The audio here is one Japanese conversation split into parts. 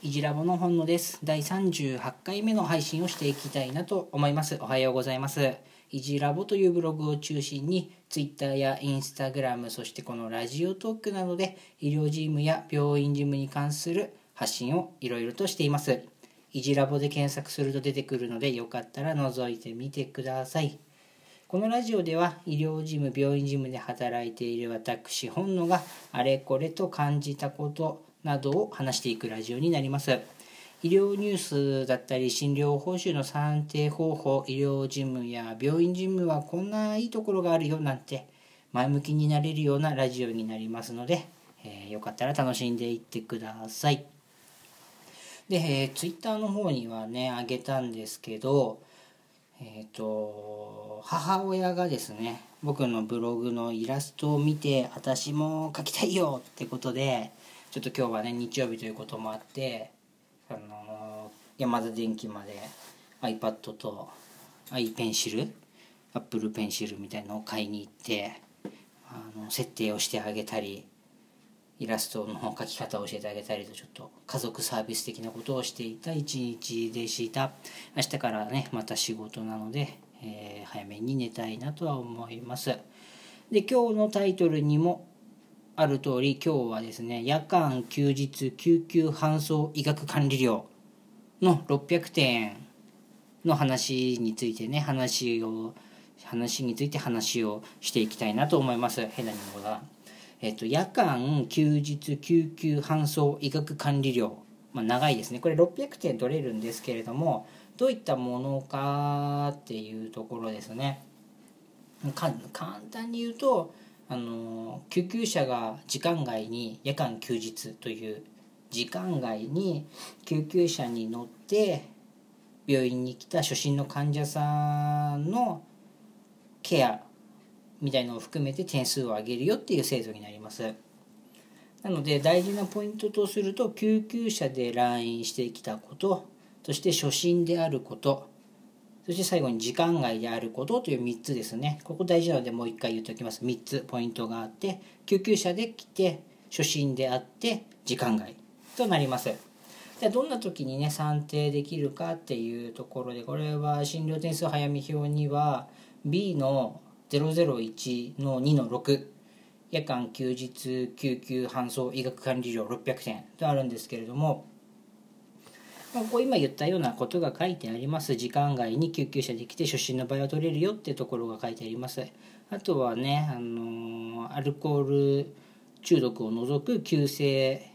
いじラボの本野です。第38回目の配信をしていきたいなと思います。おはようございます。いじラボというブログを中心に Twitter や Instagram そしてこのラジオトークなどで医療事務や病院事務に関する発信をいろいろとしています。いじラボで検索すると出てくるのでよかったら覗いてみてください。このラジオでは医療事務病院事務で働いている私本野があれこれと感じたことなどを話していくラジオになります。医療ニュースだったり診療報酬の算定方法医療事務や病院事務はこんないいところがあるよなんて前向きになれるようなラジオになりますので、えーよかったら楽しんでいってください。で、えー、ツイッターの方にはねあげたんですけどえっ、と母親がですね僕のブログのイラストを見て私も描きたいよってことでちょっと今日はね日曜日ということもあってあの山田電機まで iPad と i ペンシル Apple ペンシルみたいのを買いに行ってあの設定をしてあげたりイラストの描き方を教えてあげたりとちょっと家族サービス的なことをしていた一日でした。明日からねまた仕事なので、えー早めに寝たいなとは思います。で今日のタイトルにもある通り今日はですね夜間休日救急搬送医学管理料の600点の話についてね話を話について話をしていきたいなと思います。変な日本語だ。えっと夜間休日救急搬送医学管理料まあ長いですね。これ600点取れるんですけれどもどういったものかっていうところですね。簡単に言うとあの救急車が時間外に夜間休日という時間外に救急車に乗って病院に来た初診の患者さんのケアみたいのを含めて点数を上げるよっていう制度になります。なので大事なポイントとすると救急車で来院してきたことそして初診であること。そして最後に時間外であることという3つですね。ここ大事なのでもう一回言っておきます。3つポイントがあって救急車で来て初診であって時間外となります。じゃあどんな時にね算定できるかっていうところでこれは診療点数早見表には B の001の2の6夜間休日救急搬送医学管理料600点とあるんですけれどもまあここ今言ったようなことが書いてあります時間外に救急車で来て初診の場合は取れるよってところが書いてありますあとはね、あのアルコール中毒を除く急性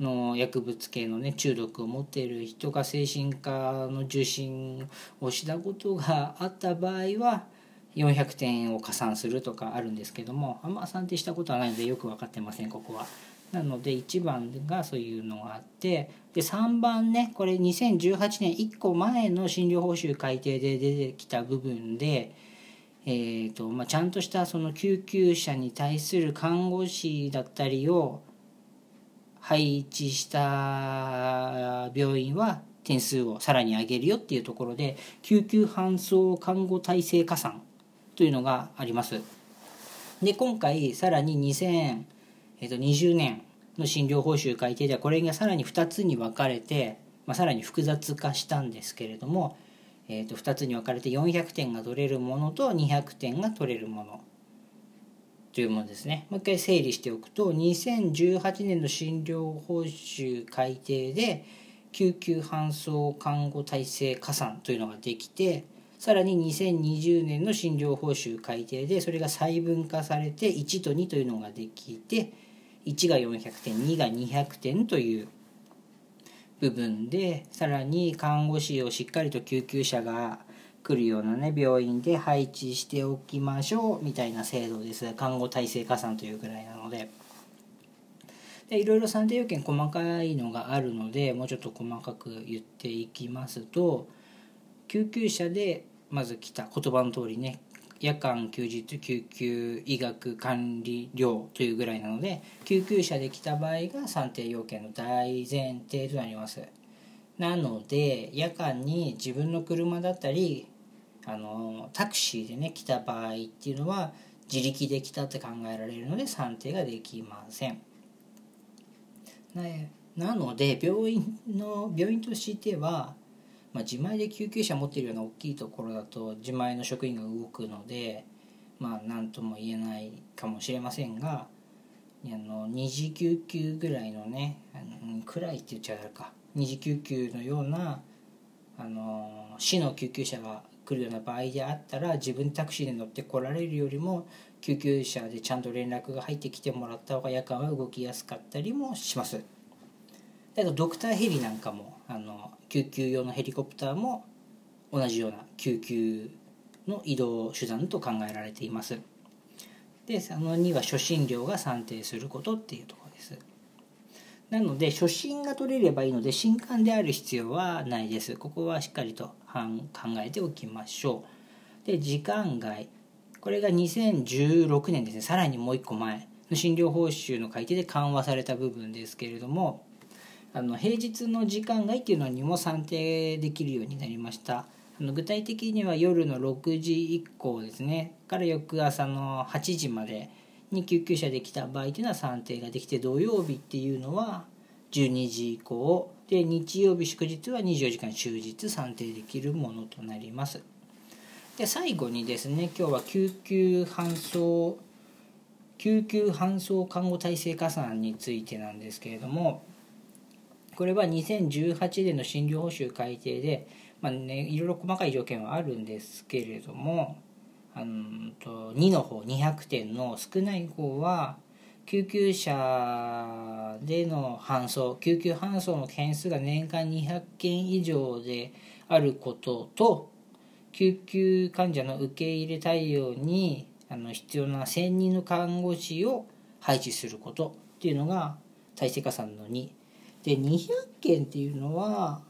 の薬物系のね中毒を持っている人が精神科の受診をしたことがあった場合は400点を加算するとかあるんですけどもあんま算定したことはないのでよく分かってませんここは。なので1番がそういうのがあってで3番ねこれ2018年1個前の診療報酬改定で出てきた部分で、えーとまあ、ちゃんとしたその救急車に対する看護師だったりを配置した病院は点数をさらに上げるよっていうところで救急搬送看護体制加算というのがあります。で今回さらに2020年の診療報酬改定ではこれがさらに2つに分かれて、まあ、さらに複雑化したんですけれども、えー、と2つに分かれて400点が取れるものと200点が取れるものというものですね。もう一回整理しておくと2018年の診療報酬改定で救急搬送看護体制加算というのができてさらに2020年の診療報酬改定でそれが細分化されて1と2というのができて1が400点2が200点という部分でさらに看護師をしっかりと救急車が来るようなね病院で配置しておきましょうみたいな制度です。看護体制加算というぐらいなので。でいろいろ算定要件細かいのがあるのでもうちょっと細かく言っていきますと救急車でまず来た言葉の通りね夜間休日救急医学管理料というぐらいなので救急車で来た場合が算定要件の大前提となりますなので夜間に自分の車だったりあのタクシーでね来た場合っていうのは自力で来たって考えられるので算定ができません。ねなので病院の病院としては、まあ、自前で救急車持ってるような大きいところだと自前の職員が動くのでまあ何とも言えないかもしれませんがあの二次救急ぐらいのねあの暗いって言っちゃうか二次救急のようなあの市の救急車が来るような場合であったら自分タクシーで乗って来られるよりも救急車でちゃんと連絡が入ってきてもらった方が夜間は動きやすかったりもします。だとドクターヘリなんかもあの救急用のヘリコプターも同じような救急の移動手段と考えられています。でその2は初診料が算定することっていうところです。なので初診が取れればいいので新刊である必要はないです。ここはしっかりと考えておきましょう。で時間外これが2016年ですねさらにもう一個前の診療報酬の改定で緩和された部分ですけれどもあの平日の時間外っていうのにも算定できるようになりました。あの具体的には夜の6時以降ですね。から翌朝の8時までに救急車で来た場合というのは算定ができて土曜日っていうのは12時以降。で日曜日祝日は24時間終日算定できるものとなります。で最後にですね今日は救急搬送救急搬送看護体制加算についてなんですけれどもこれは2018年の診療報酬改定で、まあね、いろいろ細かい条件はあるんですけれどもあのと2の方200点の少ない方は救急車での搬送救急搬送の件数が年間200件以上であることと救急患者の受け入れ対応にあの必要な専任の看護師を配置することっていうのが体制加算の2で200件っていうのは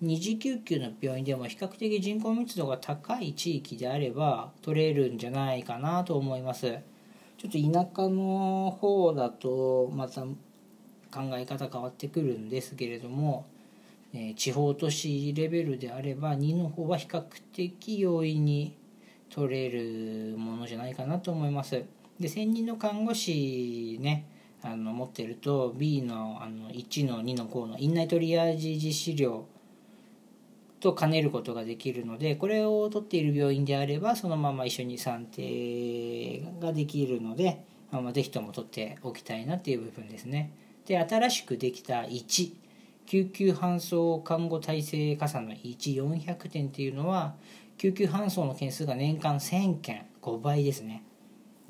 二次救急の病院でも比較的人口密度が高い地域であれば取れるんじゃないかなと思います。ちょっと田舎の方だとまた考え方変わってくるんですけれども、え地方都市レベルであれば2の方は比較的容易に取れるものじゃないかなと思います。で専任の看護師ねあの持ってると B のあの1の2の5の院内トリアージ実施量と兼ねることができるのでこれを取っている病院であればそのまま一緒に算定ができるので、まあ、ぜひとも取っておきたいなっていう部分ですね。で新しくできた1救急搬送看護体制加算の1400点っていうのは救急搬送の件数が年間1000件5倍ですね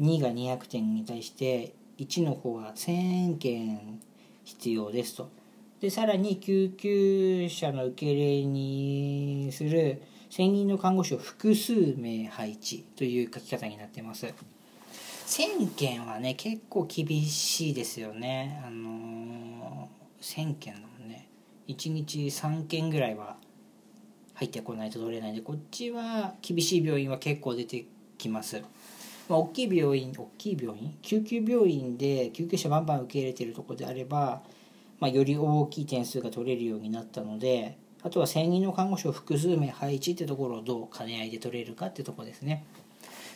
2が200点に対して1の方は1000件必要ですと。でさらに救急車の受け入れにする専任の看護師を複数名配置という書き方になってます。1000件はね結構厳しいですよね。あのー、1000件なのね。1日3件ぐらいは入ってこないと取れないんでこっちは厳しい病院は結構出てきます。まあ、大きい病院大きい病院？救急病院で救急車バンバン受け入れてるとこであれば、まあ、より大きい点数が取れるようになったのであとは専任の看護師を複数名配置ってところをどう兼ね合いで取れるかってとこですね。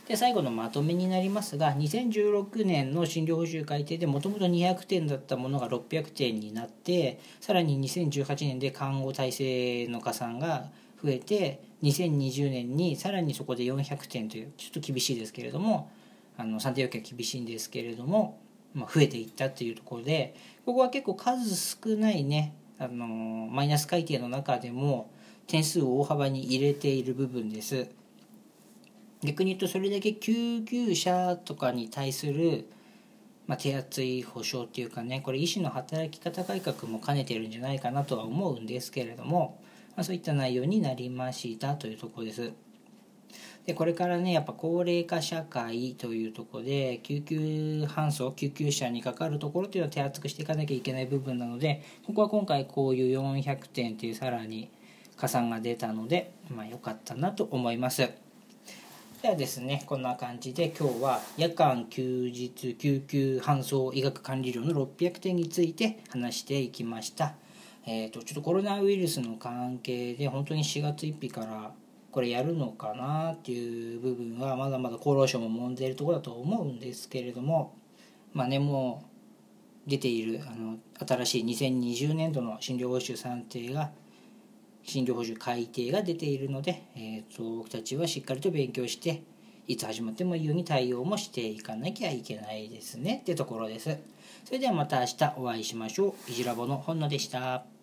で最後のまとめになりますが2016年の診療報酬改定でもともと200点だったものが600点になってさらに2018年で看護体制の加算が増えて2020年にさらにそこで400点というちょっと厳しいですけれどもあの算定要件は厳しいんですけれども、まあ、増えていったっていうところでここは結構数少ないねあのマイナス改定の中でも点数を大幅に入れている部分です。逆に言うとそれだけ救急車とかに対する、まあ、手厚い保障っていうかねこれ医師の働き方改革も兼ねてるんじゃないかなとは思うんですけれどもまあ、そういった内容になりましたというところです。でこれからねやっぱ高齢化社会というところで救急搬送救急車にかかるところっていうのを手厚くしていかなきゃいけない部分なのでここは今回こういう400点っていうさらに加算が出たのでまあ良かったなと思います。ではですねこんな感じで今日は夜間休日救急搬送医学管理料の600点について話していきました。えーと、ちょっとコロナウイルスの関係で本当に4月1日からこれやるのかなっていう部分はまだまだ厚労省も揉んでいるところだと思うんですけれどもまあねもう出ているあの新しい2020年度の診療報酬算定が診療報酬改定が出ているので、えーと、僕たちはしっかりと勉強していつ始まってもいいように対応もしていかなきゃいけないですねってところです。それではまた明日お会いしましょう。いじラボの本野でした。